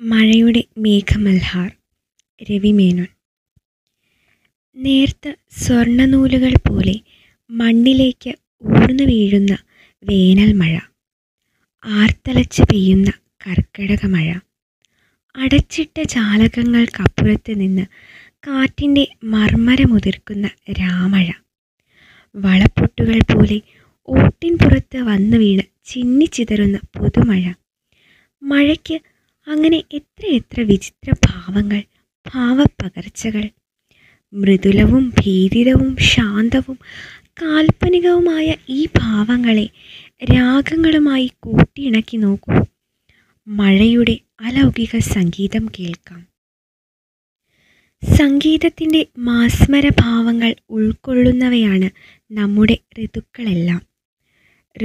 മഴയുടെ മേഘമൽഹാർ രവി മേനോൻ നേർത്ത സ്വർണനൂലുകൾ പോലെ മണ്ണിലേക്ക് ഊർന്നു വീഴുന്ന വേനൽ മഴ ആർത്തലച്ച് പെയ്യുന്ന കർക്കിടക മഴ അടച്ചിട്ട ജാലകങ്ങൾക്കപ്പുറത്ത് നിന്ന് കാറ്റിന്റെ മർമ്മരമുതിർക്കുന്ന രാമഴ വളപ്പൊട്ടുകൾ പോലെ ഓട്ടിൻ പുറത്ത് വന്നു വീണ് ചിന്നിച്ചിതറുന്ന പുതുമഴ മഴയ്ക്ക് അങ്ങനെ എത്ര എത്ര വിചിത്ര ഭാവങ്ങൾ ഭാവപ്പകർച്ചകൾ മൃദുലവും ഭീതിതവും ശാന്തവും കാൽപ്പനികവുമായ ഈ ഭാവങ്ങളെ രാഗങ്ങളുമായി കൂട്ടിയിണക്കി നോക്കൂ. മഴയുടെ അലൗകിക സംഗീതം കേൾക്കാം. സംഗീതത്തിന്റെ മാസ്മര ഭാവങ്ങൾ ഉൾക്കൊള്ളുന്നവയാണ് നമ്മുടെ ഋതുക്കളെല്ലാം.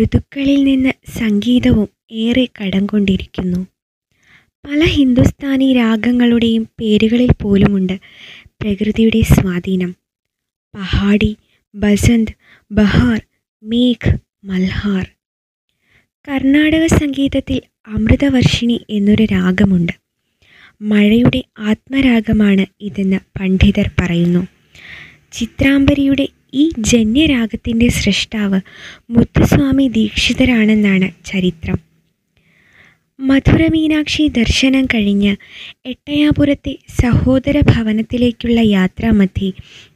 ഋതുക്കളിൽ നിന്ന് സംഗീതവും ഏറെ കടം കൊണ്ടിരിക്കുന്നു. പല ഹിന്ദുസ്ഥാനി രാഗങ്ങളുടെയും പേരുകളിൽ പോലുമുണ്ട് പ്രകൃതിയുടെ സ്വാധീനം. പഹാടി ബസന്ത് ബഹാർ മേഘ് മൽഹാർ. കർണാടക സംഗീതത്തിൽ അമൃതവർഷിണി എന്നൊരു രാഗമുണ്ട്. മഴയുടെ ആത്മരാഗമാണ് ഇതെന്ന് പണ്ഡിതർ പറയുന്നു. ചിത്രാംബരിയുടെ ഈ ജന്യരാഗത്തിന്റെ സൃഷ്ടാവ് മുത്തുസ്വാമി ദീക്ഷിതരാണെന്നാണ് ചരിത്രം. മധുര മീനാക്ഷി ദർശനം കഴിഞ്ഞ് എട്ടയാപുരത്തെ സഹോദര ഭവനത്തിലേക്കുള്ള യാത്രാമധ്യേ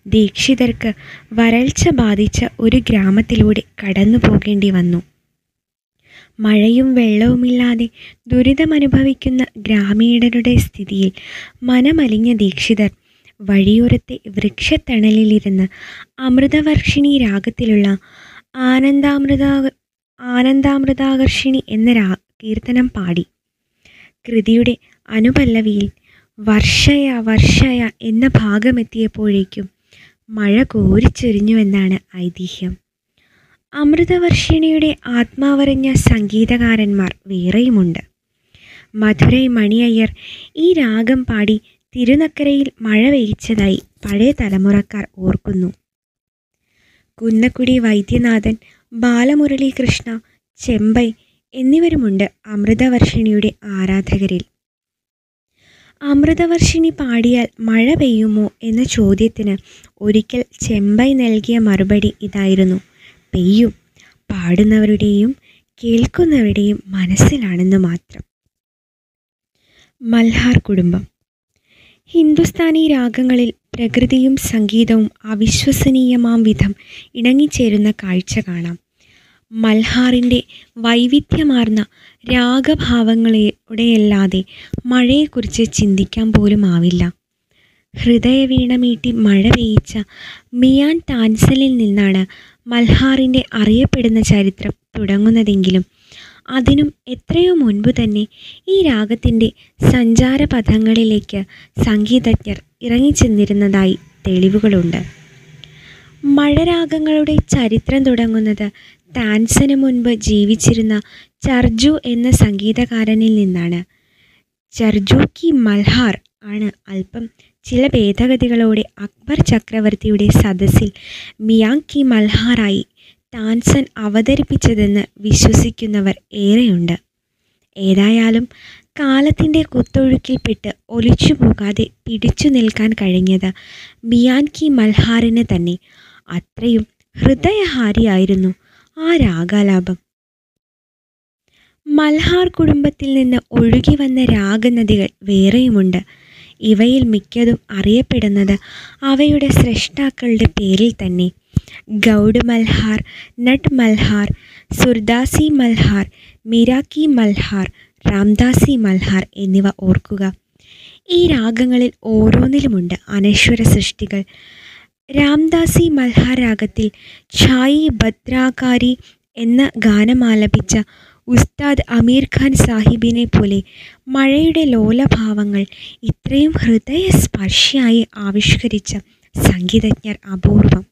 ദീക്ഷിതർക്ക് വരൾച്ച ബാധിച്ച ഒരു ഗ്രാമത്തിലൂടെ കടന്നു പോകേണ്ടി വന്നു. മഴയും വെള്ളവുമില്ലാതെ ദുരിതമനുഭവിക്കുന്ന ഗ്രാമീണരുടെ സ്ഥിതിയിൽ മനമലിഞ്ഞ ദീക്ഷിതർ വഴിയോരത്തെ വൃക്ഷത്തണലിലിരുന്ന് അമൃതവർഷിണി രാഗത്തിലുള്ള ആനന്ദാമൃത ആനന്ദാമൃതാകർഷിണി എന്ന രാ കീർത്തനം പാടി. കൃതിയുടെ അനുപല്ലവിയിൽ വർഷയ വർഷയ എന്ന ഭാഗമെത്തിയപ്പോഴേക്കും മഴ കോരിച്ചൊരിഞ്ഞുവെന്നാണ് ഐതിഹ്യം. അമൃതവർഷിണിയുടെ ആത്മാവറിഞ്ഞ സംഗീതകാരന്മാർ വേറെയുമുണ്ട്. മധുരൈ മണിയയ്യർ ഈ രാഗം പാടി തിരുനക്കരയിൽ മഴ പെയ്ച്ചതായി പഴയ തലമുറക്കാർ ഓർക്കുന്നു. കുന്നക്കുടി വൈദ്യനാഥൻ ബാലമുരളീകൃഷ്ണ ചെമ്പൈ എന്നിവരുമുണ്ട് അമൃതവർഷിണിയുടെ ആരാധകരിൽ. അമൃതവർഷിണി പാടിയാൽ മഴ പെയ്യുമോ എന്ന ചോദ്യത്തിന് ഒരിക്കൽ ചെമ്പൈ നൽകിയ മറുപടി ഇതായിരുന്നു. പെയ്യും പാടുന്നവരുടെയും കേൾക്കുന്നവരുടെയും മനസ്സിലാണെന്ന് മാത്രം. മൽഹാർ കുടുംബം. ഹിന്ദുസ്ഥാനി രാഗങ്ങളിൽ പ്രകൃതിയും സംഗീതവും അവിശ്വസനീയമാം വിധം ഇണങ്ങിച്ചേരുന്ന കാഴ്ച കാണാം. മൽഹാറിന്റെ വൈവിധ്യമാർന്ന രാഗഭാവങ്ങളോടെയല്ലാതെ മഴയെക്കുറിച്ച് ചിന്തിക്കാൻ പോലും ആവില്ല. ഹൃദയവീണമീട്ടി മഴ പെയ്യിച്ച മിയാൻ ടാൻസലിൽ നിന്നാണ് മൽഹാറിന്റെ അറിയപ്പെടുന്ന ചരിത്രം തുടങ്ങുന്നതെങ്കിലും അതിനും എത്രയോ മുൻപ് തന്നെ ഈ രാഗത്തിന്റെ സഞ്ചാരപഥങ്ങളിലേക്ക് സംഗീതജ്ഞർ ഇറങ്ങിച്ചെന്നിരുന്നതായി തെളിവുകളുണ്ട്. മഴരാഗങ്ങളുടെ ചരിത്രം തുടങ്ങുന്നത് ടാൻസന് മുൻപ് ജീവിച്ചിരുന്ന ചർജു എന്ന സംഗീതകാരനിൽ നിന്നാണ്. ചർജു കി മൽഹാർ ആണ് അല്പം ചില ഭേദഗതികളോടെ അക്ബർ ചക്രവർത്തിയുടെ സദസ്സിൽ മിയാങ് കി മൽഹാറായി ടാൻസൻ അവതരിപ്പിച്ചതെന്ന് വിശ്വസിക്കുന്നവർ ഏറെയുണ്ട്. ഏതായാലും കാലത്തിന്റെ കുത്തൊഴുക്കിൽപ്പെട്ട് ഒലിച്ചു പോകാതെ പിടിച്ചു നിൽക്കാൻ കഴിഞ്ഞത് മിയാൻ കി മൽഹാറിന് തന്നെ. അത്രയും ഹൃദയഹാരിയായിരുന്നു ആ രാഗാലാപം. മൽഹാർ കുടുംബത്തിൽ നിന്ന് ഒഴുകി വന്ന രാഗനദികൾ വേറെയുമുണ്ട്. ഇവയിൽ മിക്കതും അറിയപ്പെടുന്നത് അവയുടെ സ്രഷ്ടാക്കളുടെ പേരിൽ തന്നെ. ഗൗഡ് മൽഹാർ നട്ട് മൽഹാർ സുർദാസി മൽഹാർ മിരാക്കി മൽഹാർ രാംദാസി മൽഹാർ എന്നിവ ഓർക്കുക. ഈ രാഗങ്ങളിൽ ഓരോന്നിലുമുണ്ട് അനശ്വര സൃഷ്ടികൾ. രാംദാസി മൽഹാരാഗത്തിൽ ഛായി ഭദ്രാകാരി എന്ന ഗാനമാലപിച്ച ഉസ്താദ് അമീർ ഖാൻ സാഹിബിനെ പോലെ മഴയുടെ ലോലഭാവങ്ങൾ ഇത്രയും ഹൃദയസ്പർശിയായി ആവിഷ്കരിച്ച സംഗീതജ്ഞർ അപൂർവം.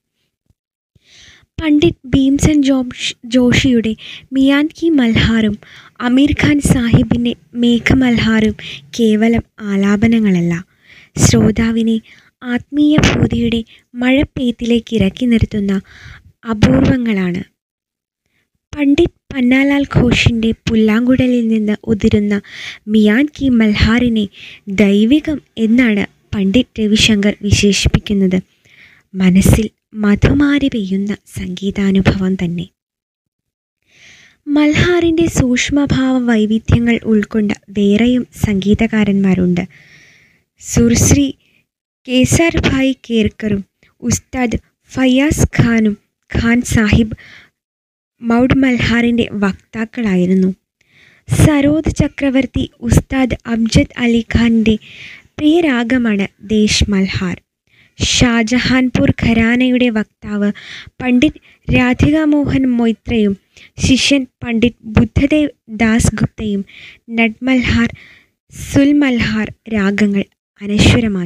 പണ്ഡിറ്റ് ഭീംസൻ ജോഷ് ജോഷിയുടെ മിയാൻ കി മൽഹാറും അമീർ ഖാൻ സാഹിബിന്റെ മേഘമൽഹാറും കേവലം ആലാപനങ്ങളല്ല. ശ്രോതാവിനെ ആത്മീയ ഭൂതിയുടെ മഴപ്പെയ്ത്തിലേക്ക് ഇറക്കി നിർത്തുന്ന അപൂർവങ്ങളാണ്. പണ്ഡിറ്റ് പന്നാലാൽ ഘോഷിന്റെ പുല്ലാങ്കുഴലിൽ നിന്ന് ഉതിരുന്ന മിയാൻ കി മൽഹാറിനെ ദൈവികം എന്നാണ് പണ്ഡിറ്റ് രവിശങ്കർ വിശേഷിപ്പിക്കുന്നത്. മനസ്സിൽ മധുമാരി പെയ്യുന്ന സംഗീതാനുഭവം തന്നെ. മൽഹാറിന്റെ സൂക്ഷ്മഭാവ വൈവിധ്യങ്ങൾ ഉൾക്കൊണ്ട വേറെയും സംഗീതകാരന്മാരുണ്ട്. സുർശ്രീ കേസർ ഭായ് കേർക്കറും ഉസ്താദ് ഫയാസ് ഖാനും ഖാൻ സാഹിബ് മൗഡ് മൽഹാറിന്റെ വക്താക്കളായിരുന്നു. സരോദ് ചക്രവർത്തി ഉസ്താദ് അംജദ് അലി ഖാന്റെ പ്രിയരാഗമാണ് ദേശ് മൽഹാർ ഷാജഹാൻപൂർ ഖരാനയുടെ വക്താവ് പണ്ഡിറ്റ് രാധിക മോഹൻ മൊയ്ത്രയും ശിഷ്യൻ പണ്ഡിറ്റ് ബുദ്ധദേവ് ദാസ് ഗുപ്തയും നട്മൽഹാർ സുൽമൽഹാർ രാഗങ്ങൾ അനശ്വരമാക്കി.